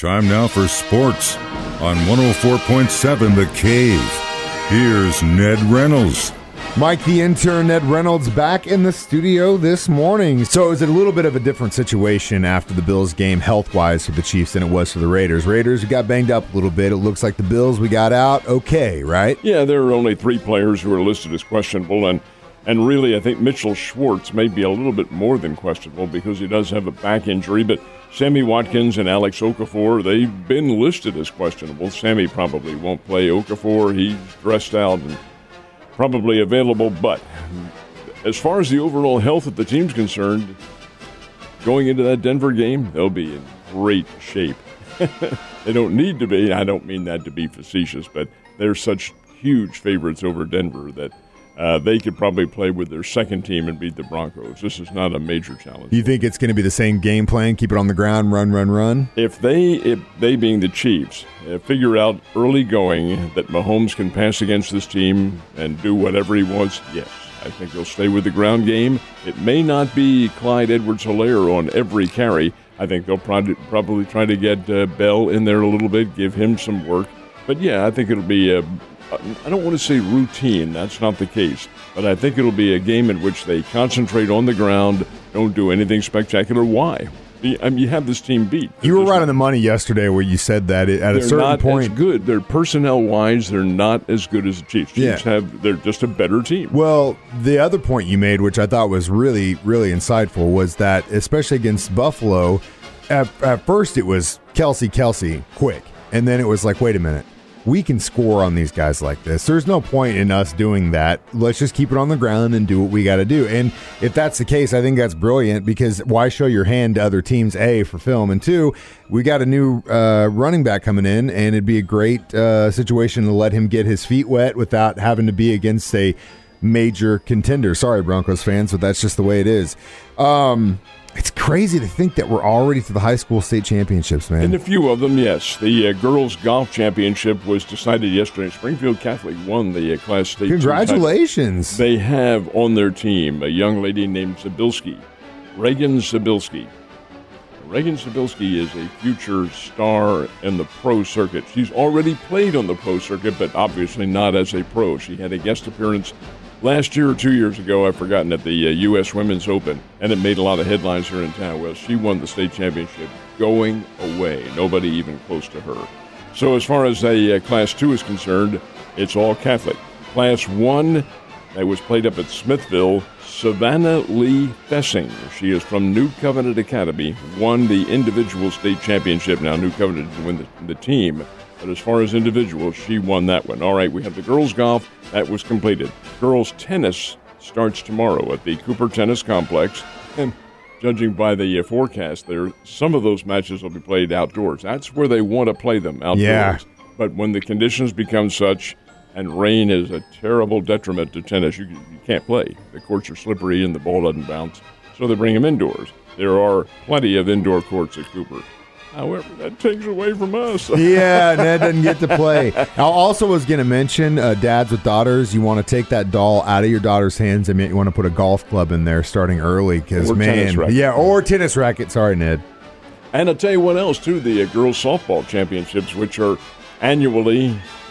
Time now for sports on 104.7 The Cave. Here's Ned Reynolds. Mike, the intern, Ned Reynolds, back in the studio this morning. So it was a little bit of a different situation after the Bills game, health wise, for the Chiefs than it was for the Raiders. Raiders got banged up a little bit. It looks like the Bills we got out okay, right? Yeah, there are only three players who are listed as questionable, and and really, I think Mitchell Schwartz may be a little bit more than questionable because he does have a back injury, but Sammy Watkins and Alex Okafor, they've been listed as questionable. Sammy probably won't play. Okafor, he's dressed out and probably available, but as far as the overall health of the team's concerned, going into that Denver game, they'll be in great shape. they don't need to be. I don't mean that to be facetious, but they're such huge favorites over Denver that – uh, they could probably play with their second team and beat the Broncos. This is not a major challenge. You think it's going to be the same game plan? Keep it on the ground, run, run, run. If they, if they being the Chiefs, uh, figure out early going that Mahomes can pass against this team and do whatever he wants, yes, I think they'll stay with the ground game. It may not be Clyde Edwards-Helaire on every carry. I think they'll probably probably try to get uh, Bell in there a little bit, give him some work. But yeah, I think it'll be a I don't want to say routine, that's not the case, but I think it'll be a game in which they concentrate on the ground, don't do anything spectacular. Why? I mean, you have this team beat. you were right on the money yesterday where you said that at a certain not point. As good. They're personnel wise, they're not as good as the Chiefs. Chiefs Yeah. have they're just a better team. Well, the other point you made, which I thought was really, really insightful, was that especially against Buffalo, at, at first it was Kelce, Kelce, quick. And then it was like, wait a minute. We can score on these guys like this. There's no point in us doing that. Let's just keep it on the ground and do what we got to do. And if that's the case, I think that's brilliant because why show your hand to other teams? A for film, and two, we got a new uh, running back coming in, and it'd be a great uh, situation to let him get his feet wet without having to be against a major contender. Sorry, Broncos fans, but that's just the way it is. Um, it's crazy to think that we're already to the high school state championships, man. And a few of them, yes. The uh, girls golf championship was decided yesterday. Springfield Catholic won the uh, Class State. Congratulations. They have on their team a young lady named Zibilski, Reagan Zibilski. Reagan Zibilski is a future star in the pro circuit. She's already played on the pro circuit, but obviously not as a pro. She had a guest appearance last year or two years ago, I've forgotten, at the uh, U.S. Women's Open, and it made a lot of headlines here in town. Well, she won the state championship going away, nobody even close to her. So, as far as a uh, Class 2 is concerned, it's all Catholic. Class 1, that was played up at Smithville, Savannah Lee Fessing. She is from New Covenant Academy, won the individual state championship. Now, New Covenant win the, the team, but as far as individuals, she won that one. All right, we have the girls' golf. That was completed. Girls' tennis starts tomorrow at the Cooper Tennis Complex. And judging by the uh, forecast there, some of those matches will be played outdoors. That's where they want to play them outdoors. Yeah. But when the conditions become such, and rain is a terrible detriment to tennis, you, you can't play. The courts are slippery and the ball doesn't bounce, so they bring them indoors. There are plenty of indoor courts at Cooper. However, that takes away from us. yeah, Ned doesn't get to play. I also was going to mention, uh, dads with daughters, you want to take that doll out of your daughter's hands and you want to put a golf club in there starting early because man, yeah, or tennis racket. Sorry, Ned. And I'll tell you what else, too the uh, girls' softball championships, which are annually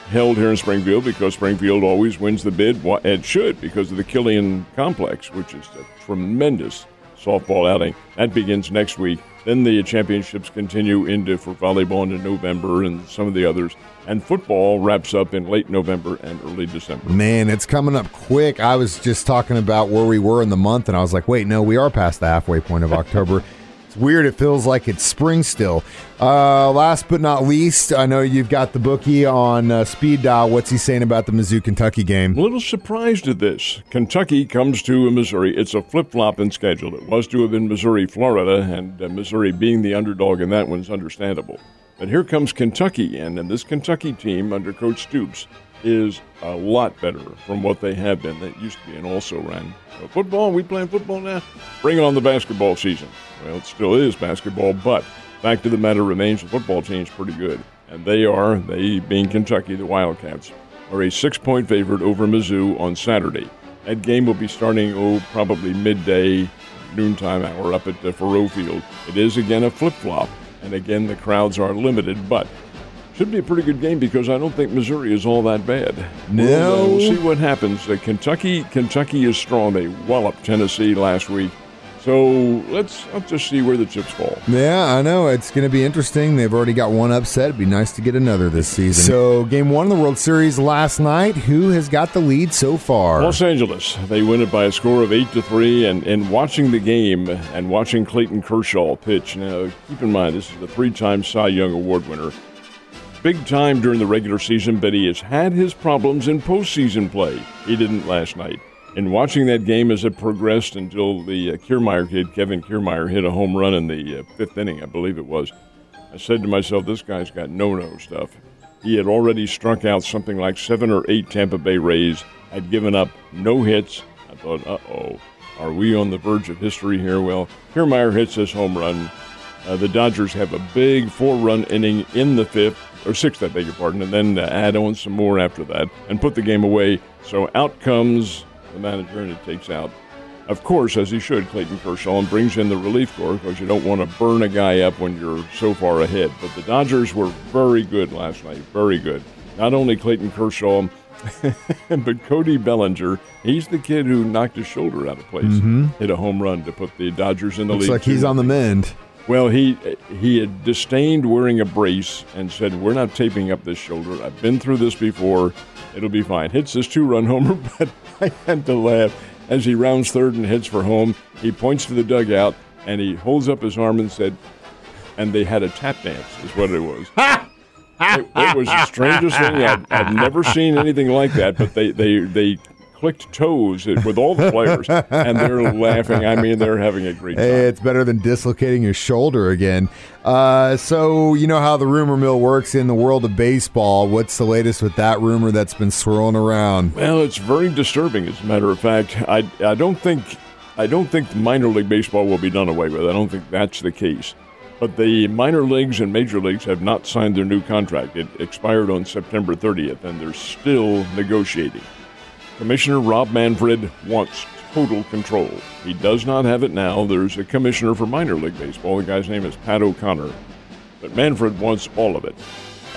held here in Springfield because Springfield always wins the bid. Why- It should because of the Killian Complex, which is a tremendous softball outing. That begins next week. Then the championships continue into for volleyball into November and some of the others. And football wraps up in late November and early December. Man, it's coming up quick. I was just talking about where we were in the month, and I was like, wait, no, we are past the halfway point of October. it's weird. It feels like it's spring still. Uh, last but not least, I know you've got the bookie on uh, speed dial. What's he saying about the Mizzou Kentucky game? A little surprised at this. Kentucky comes to Missouri. It's a flip flop in schedule. It was to have been Missouri, Florida, and uh, Missouri being the underdog in that one's understandable. But here comes Kentucky, and, and this Kentucky team under Coach Stoops is a lot better from what they have been. That used to be an also ran. Football, we playing football now? Bring on the basketball season. Well, it still is basketball, but fact of the matter remains the football team's pretty good. And they are, they being Kentucky, the Wildcats, are a six point favorite over Mizzou on Saturday. That game will be starting, oh, probably midday, noontime hour up at the Faurot Field. It is again a flip flop. And again, the crowds are limited, but should be a pretty good game because I don't think Missouri is all that bad. No. We'll, uh, we'll see what happens. Uh, Kentucky, Kentucky is strong. They walloped Tennessee last week. So let's, let's just see where the chips fall. Yeah, I know. It's going to be interesting. They've already got one upset. It'd be nice to get another this season. So, game one of the World Series last night. Who has got the lead so far? Los Angeles. They win it by a score of 8 to 3. And, and watching the game and watching Clayton Kershaw pitch, now keep in mind, this is the three time Cy Young Award winner. Big time during the regular season, but he has had his problems in postseason play. He didn't last night. And watching that game as it progressed until the uh, Kiermaier kid, Kevin Kiermaier, hit a home run in the uh, fifth inning, I believe it was, I said to myself, this guy's got no no stuff. He had already struck out something like seven or eight Tampa Bay Rays, had given up no hits. I thought, uh oh, are we on the verge of history here? Well, Kiermaier hits this home run. Uh, the Dodgers have a big four run inning in the fifth, or sixth, I beg your pardon, and then uh, add on some more after that and put the game away. So out comes the manager, and it takes out, of course, as he should, Clayton Kershaw, and brings in the relief corps because you don't want to burn a guy up when you're so far ahead. But the Dodgers were very good last night, very good. Not only Clayton Kershaw, but Cody Bellinger, he's the kid who knocked his shoulder out of place, mm-hmm. hit a home run to put the Dodgers in the Looks lead. Looks like he's on the mend. Well, he he had disdained wearing a brace and said, "We're not taping up this shoulder. I've been through this before. It'll be fine." Hits his two-run homer, but I had to laugh as he rounds third and heads for home. He points to the dugout and he holds up his arm and said, "And they had a tap dance," is what it was. it, it, was the strangest thing. I'd, I'd never seen anything like that. But they they they clicked toes with all the players, and they're laughing. I mean, they're having a great time. Hey, it's better than dislocating your shoulder again. Uh, so, you know how the rumor mill works in the world of baseball. What's the latest with that rumor that's been swirling around? Well, it's very disturbing. As a matter of fact, I, I don't think I don't think minor league baseball will be done away with. I don't think that's the case. But the minor leagues and major leagues have not signed their new contract. It expired on September 30th, and they're still negotiating. Commissioner Rob Manfred wants total control. He does not have it now. There's a commissioner for minor league baseball. The guy's name is Pat O'Connor. But Manfred wants all of it.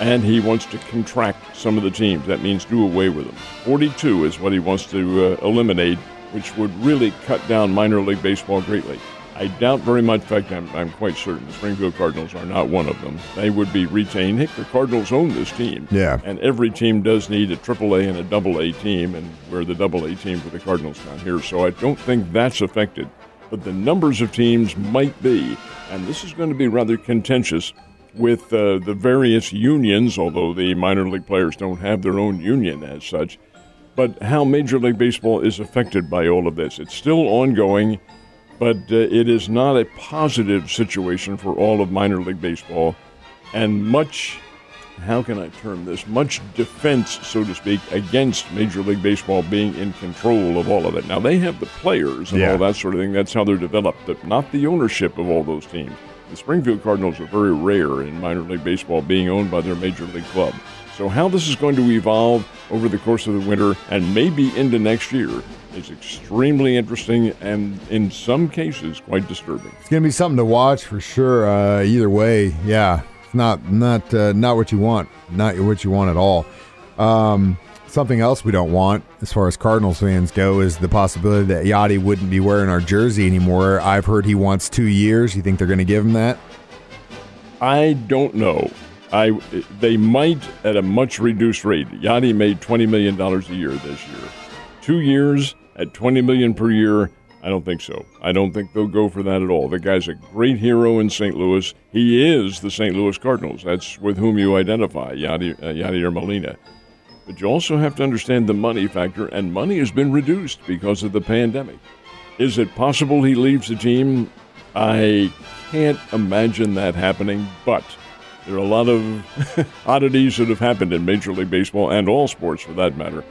And he wants to contract some of the teams. That means do away with them. 42 is what he wants to uh, eliminate, which would really cut down minor league baseball greatly. I doubt very much. In fact, I'm, I'm quite certain the Springfield Cardinals are not one of them. They would be retained. Heck, the Cardinals own this team. Yeah. And every team does need a AAA and a Double A team, and we're the Double A team for the Cardinals down here. So I don't think that's affected. But the numbers of teams might be, and this is going to be rather contentious with uh, the various unions, although the minor league players don't have their own union as such. But how Major League Baseball is affected by all of this. It's still ongoing but uh, it is not a positive situation for all of minor league baseball. And much, how can I term this? Much defense, so to speak, against Major League Baseball being in control of all of it. Now, they have the players and Yeah. all that sort of thing. That's how they're developed, but not the ownership of all those teams. The Springfield Cardinals are very rare in minor league baseball being owned by their major league club. So, how this is going to evolve over the course of the winter and maybe into next year is extremely interesting and, in some cases, quite disturbing. It's going to be something to watch for sure. Uh, either way, yeah, it's not not uh, not what you want, not what you want at all. Um, something else we don't want, as far as Cardinals fans go, is the possibility that Yadi wouldn't be wearing our jersey anymore. I've heard he wants two years. You think they're going to give him that? I don't know. I they might at a much reduced rate. Yadi made twenty million dollars a year this year. Two years at twenty million per year. I don't think so. I don't think they'll go for that at all. The guy's a great hero in St. Louis. He is the St. Louis Cardinals. That's with whom you identify, Yadi, uh, or Molina. But you also have to understand the money factor, and money has been reduced because of the pandemic. Is it possible he leaves the team? I can't imagine that happening, but there are a lot of oddities that have happened in Major League Baseball and all sports for that matter.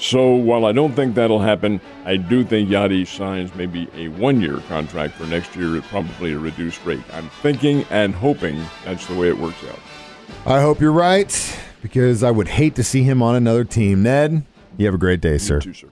So while I don't think that'll happen, I do think Yadi signs maybe a one year contract for next year at probably a reduced rate. I'm thinking and hoping that's the way it works out. I hope you're right because I would hate to see him on another team. Ned, you have a great day, sir. You too, sir.